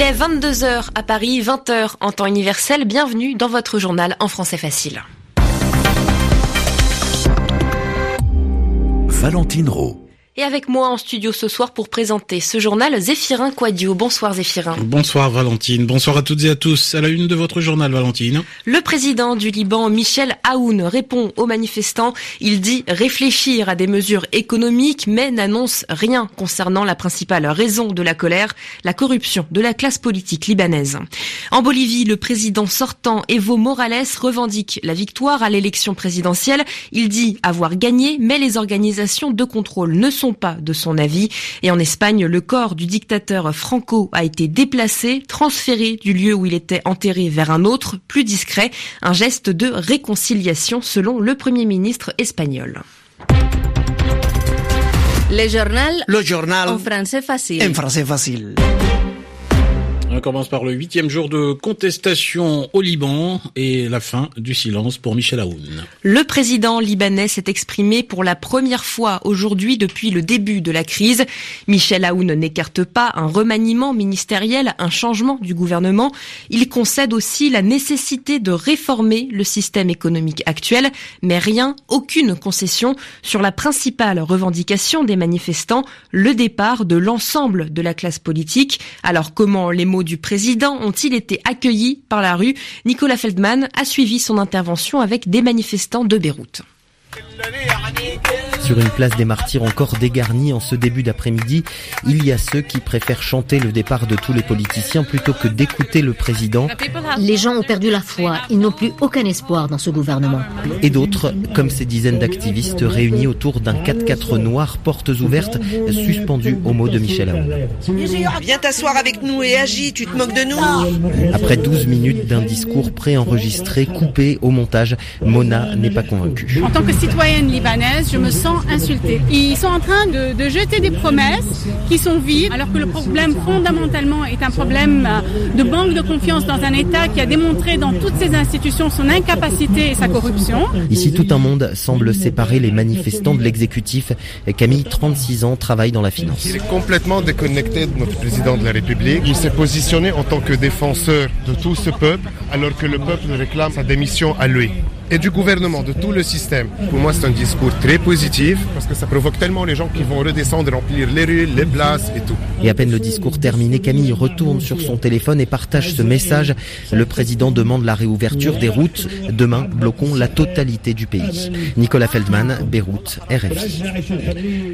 Il est 22h à Paris, 20h en temps universel. Bienvenue dans votre journal en français facile. Valentine Rowe. Et avec moi en studio ce soir pour présenter ce journal, Zéphirin Quadio. Bonsoir Zéphirin. Bonsoir Valentine. Bonsoir à toutes et à tous. À la une de votre journal Valentine. Le président du Liban, Michel Aoun, répond aux manifestants. Il dit réfléchir à des mesures économiques mais n'annonce rien concernant la principale raison de la colère, la corruption de la classe politique libanaise. En Bolivie, le président sortant Evo Morales revendique la victoire à l'élection présidentielle. Il dit avoir gagné mais les organisations de contrôle ne sont pas de son avis. Et en Espagne, le corps du dictateur Franco a été déplacé, transféré du lieu où il était enterré vers un autre, plus discret, un geste de réconciliation selon le Premier ministre espagnol. Le journal. Le journal. En français facile. En français facile. On commence par le huitième jour de contestation au Liban et la fin du silence pour Michel Aoun. Le président libanais s'est exprimé pour la première fois aujourd'hui depuis le début de la crise. Michel Aoun n'écarte pas un remaniement ministériel, un changement du gouvernement. Il concède aussi la nécessité de réformer le système économique actuel, mais rien, aucune concession sur la principale revendication des manifestants, le départ de l'ensemble de la classe politique. Alors comment les mots du président ont-ils été accueillis par la rue? Nicolas Feldman a suivi son intervention avec des manifestants de Beyrouth. Sur une place des martyrs encore dégarnie en ce début d'après-midi, il y a ceux qui préfèrent chanter le départ de tous les politiciens plutôt que d'écouter le président. Les gens ont perdu la foi, ils n'ont plus aucun espoir dans ce gouvernement. Et d'autres, comme ces dizaines d'activistes réunis autour d'un 4x4 noir, portes ouvertes, suspendus au mot de Michel Aoun. Viens t'asseoir avec nous et agis, tu te moques de nous Après 12 minutes d'un discours préenregistré, coupé au montage, Mona n'est pas convaincue. En tant que citoyenne libanaise, je me sens insultés. Ils sont en train de, de, jeter des promesses qui sont vides, alors que le problème fondamentalement est un problème de manque de confiance dans un État qui a démontré dans toutes ses institutions son incapacité et sa corruption. Ici, tout un monde semble séparer les manifestants de l'exécutif. Camille, 36 ans, travaille dans la finance. Il est complètement déconnecté de notre président de la République. Il s'est positionné en tant que défenseur de tout ce peuple, alors que le peuple réclame sa démission à lui et du gouvernement, de tout le système. Pour moi, c'est un discours très positif parce que ça provoque tellement les gens qui vont redescendre, remplir les rues, les places et tout. Et à peine le discours terminé, Camille retourne sur son téléphone et partage ce message. Le président demande la réouverture des routes. Demain, bloquons la totalité du pays. Nicolas Feldman, Beyrouth, RFI.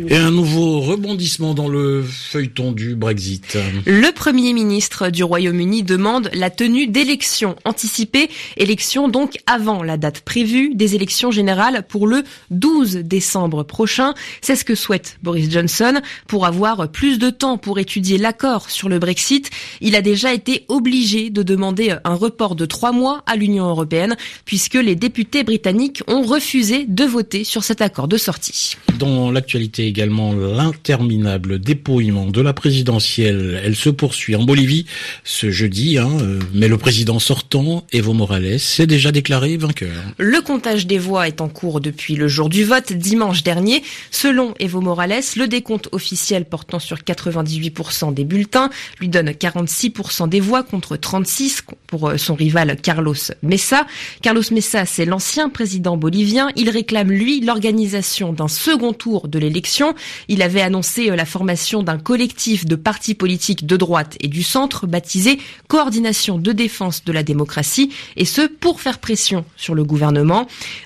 Et un nouveau rebondissement dans le feuilleton du Brexit. Le Premier ministre du Royaume-Uni demande la tenue d'élections anticipées, élections donc avant la date prévue des élections générales pour le 12 décembre prochain. C'est ce que souhaite Boris Johnson pour avoir plus de temps pour étudier l'accord sur le Brexit. Il a déjà été obligé de demander un report de trois mois à l'Union européenne puisque les députés britanniques ont refusé de voter sur cet accord de sortie. Dans l'actualité également, l'interminable dépouillement de la présidentielle, elle se poursuit en Bolivie ce jeudi, hein, mais le président sortant, Evo Morales, s'est déjà déclaré vainqueur. Le comptage des voix est en cours depuis le jour du vote, dimanche dernier. Selon Evo Morales, le décompte officiel portant sur 98% des bulletins lui donne 46% des voix contre 36 pour son rival Carlos Mesa. Carlos Mesa, c'est l'ancien président bolivien. Il réclame, lui, l'organisation d'un second tour de l'élection. Il avait annoncé la formation d'un collectif de partis politiques de droite et du centre baptisé Coordination de défense de la démocratie et ce pour faire pression sur le gouvernement.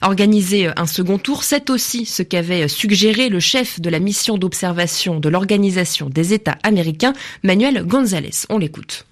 Organiser un second tour, c'est aussi ce qu'avait suggéré le chef de la mission d'observation de l'Organisation des États américains, Manuel González. On l'écoute.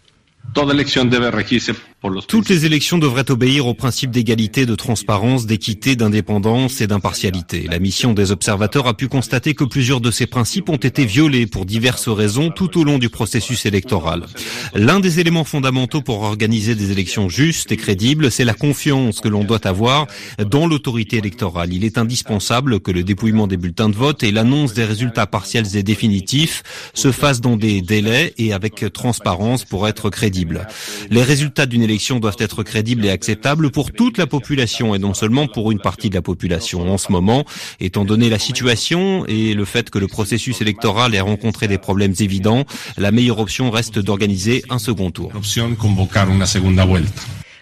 Toutes les élections devraient obéir aux principes d'égalité, de transparence, d'équité, d'indépendance et d'impartialité. La mission des observateurs a pu constater que plusieurs de ces principes ont été violés pour diverses raisons tout au long du processus électoral. L'un des éléments fondamentaux pour organiser des élections justes et crédibles, c'est la confiance que l'on doit avoir dans l'autorité électorale. Il est indispensable que le dépouillement des bulletins de vote et l'annonce des résultats partiels et définitifs se fassent dans des délais et avec transparence pour être crédibles. Les résultats d'une élection doivent être crédibles et acceptables pour toute la population et non seulement pour une partie de la population. En ce moment, étant donné la situation et le fait que le processus électoral ait rencontré des problèmes évidents, la meilleure option reste d'organiser un second tour.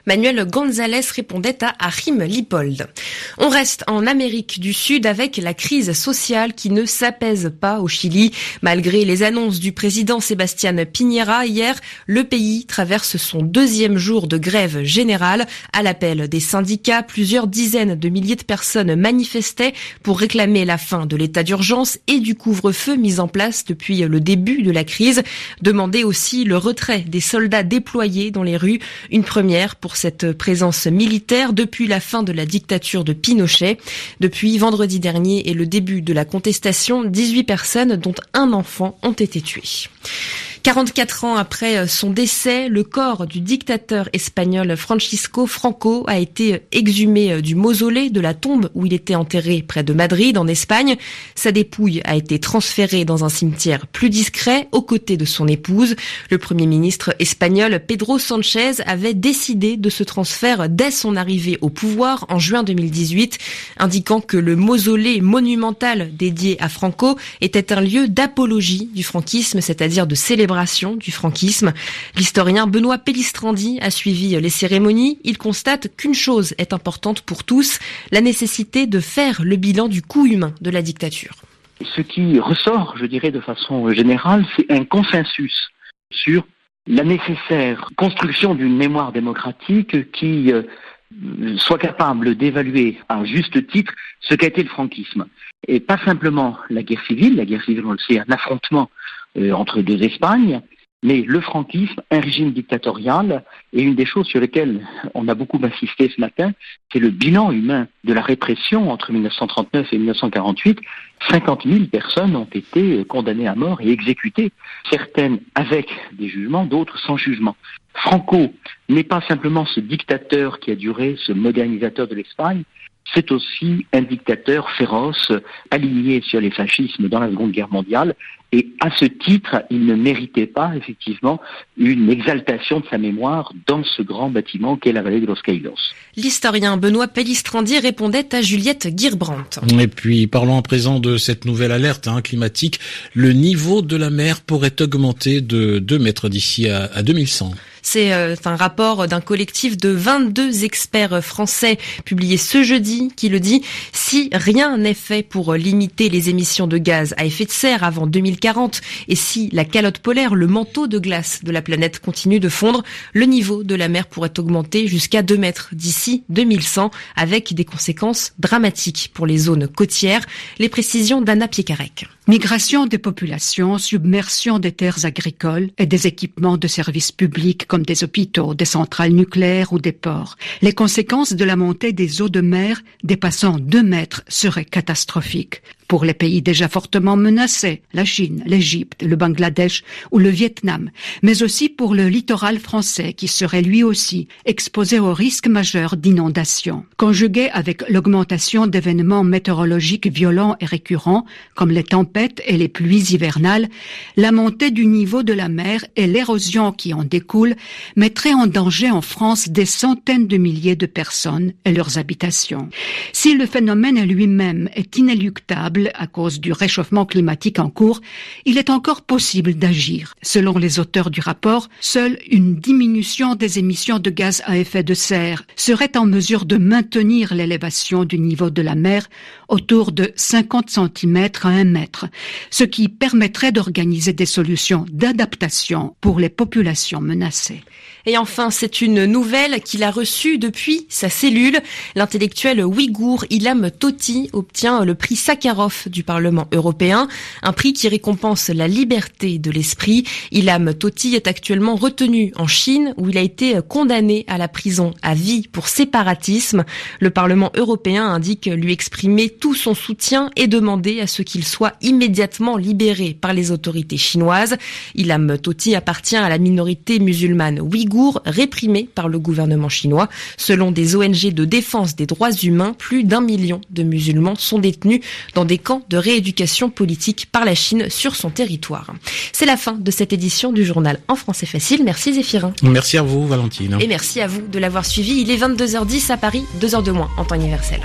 Manuel González répondait à Achim Lipold. On reste en Amérique du Sud avec la crise sociale qui ne s'apaise pas au Chili. Malgré les annonces du président Sébastien Piñera hier, le pays traverse son deuxième jour de grève générale. À l'appel des syndicats, plusieurs dizaines de milliers de personnes manifestaient pour réclamer la fin de l'état d'urgence et du couvre-feu mis en place depuis le début de la crise. Demander aussi le retrait des soldats déployés dans les rues, une première pour cette présence militaire depuis la fin de la dictature de Pinochet. Depuis vendredi dernier et le début de la contestation, 18 personnes, dont un enfant, ont été tuées. 44 ans après euh, son décès, le corps du dictateur espagnol Francisco Franco a été exhumé euh, du mausolée de la tombe où il était enterré près de Madrid en Espagne. Sa dépouille a été transférée dans un cimetière plus discret aux côtés de son épouse. Le premier ministre espagnol Pedro Sanchez avait décidé de ce transfert dès son arrivée au pouvoir en juin 2018, indiquant que le mausolée monumental dédié à Franco était un lieu d'apologie du franquisme, c'est-à-dire de célébration du franquisme. L'historien Benoît Pellistrandi a suivi les cérémonies. Il constate qu'une chose est importante pour tous, la nécessité de faire le bilan du coût humain de la dictature. Ce qui ressort, je dirais de façon générale, c'est un consensus sur la nécessaire construction d'une mémoire démocratique qui euh, soit capable d'évaluer à juste titre ce qu'a été le franquisme. Et pas simplement la guerre civile, la guerre civile on le sait, un affrontement euh, entre deux Espagnes, mais le franquisme, un régime dictatorial, et une des choses sur lesquelles on a beaucoup insisté ce matin, c'est le bilan humain de la répression entre 1939 et 1948. 50 000 personnes ont été condamnées à mort et exécutées, certaines avec des jugements, d'autres sans jugement. Franco n'est pas simplement ce dictateur qui a duré, ce modernisateur de l'Espagne, c'est aussi un dictateur féroce, aligné sur les fascismes dans la Seconde Guerre mondiale, et à ce titre, il ne méritait pas effectivement une exaltation de sa mémoire dans ce grand bâtiment qu'est la vallée de Los Caídos. L'historien Benoît Pellistrandi répondait à Juliette Guirbrandt. Et puis, parlons à présent de cette nouvelle alerte hein, climatique. Le niveau de la mer pourrait augmenter de 2 mètres d'ici à, à 2100. C'est euh, un rapport d'un collectif de 22 experts français publié ce jeudi qui le dit. Si rien n'est fait pour limiter les émissions de gaz à effet de serre avant 2040 et si la calotte polaire, le manteau de glace de la planète continue de fondre, le niveau de la mer pourrait augmenter jusqu'à 2 mètres d'ici 2100 avec des conséquences dramatiques pour les zones côtières. Les précisions d'Anna Piekarek. Migration des populations, submersion des terres agricoles et des équipements de services publics comme des hôpitaux, des centrales nucléaires ou des ports. Les conséquences de la montée des eaux de mer dépassant 2 mètres seraient catastrophiques pour les pays déjà fortement menacés, la Chine, l'Égypte, le Bangladesh ou le Vietnam, mais aussi pour le littoral français qui serait lui aussi exposé au risque majeur d'inondation. Conjugué avec l'augmentation d'événements météorologiques violents et récurrents, comme les tempêtes et les pluies hivernales, la montée du niveau de la mer et l'érosion qui en découle mettraient en danger en France des centaines de milliers de personnes et leurs habitations. Si le phénomène lui-même est inéluctable, à cause du réchauffement climatique en cours, il est encore possible d'agir. Selon les auteurs du rapport, seule une diminution des émissions de gaz à effet de serre serait en mesure de maintenir l'élévation du niveau de la mer autour de 50 cm à 1 mètre, ce qui permettrait d'organiser des solutions d'adaptation pour les populations menacées. Et enfin, c'est une nouvelle qu'il a reçue depuis sa cellule. L'intellectuel ouïghour Ilham Toti obtient le prix Sakharov du Parlement européen, un prix qui récompense la liberté de l'esprit. Ilham Toti est actuellement retenu en Chine où il a été condamné à la prison à vie pour séparatisme. Le Parlement européen indique lui exprimer tout son soutien et demander à ce qu'il soit immédiatement libéré par les autorités chinoises. Ilham Toti appartient à la minorité musulmane ouïghour réprimés par le gouvernement chinois. Selon des ONG de défense des droits humains, plus d'un million de musulmans sont détenus dans des des camps de rééducation politique par la Chine sur son territoire. C'est la fin de cette édition du journal en français facile. Merci Zéphirin. Merci à vous Valentine. Et merci à vous de l'avoir suivi. Il est 22h10 à Paris, 2 heures de moins en temps universel.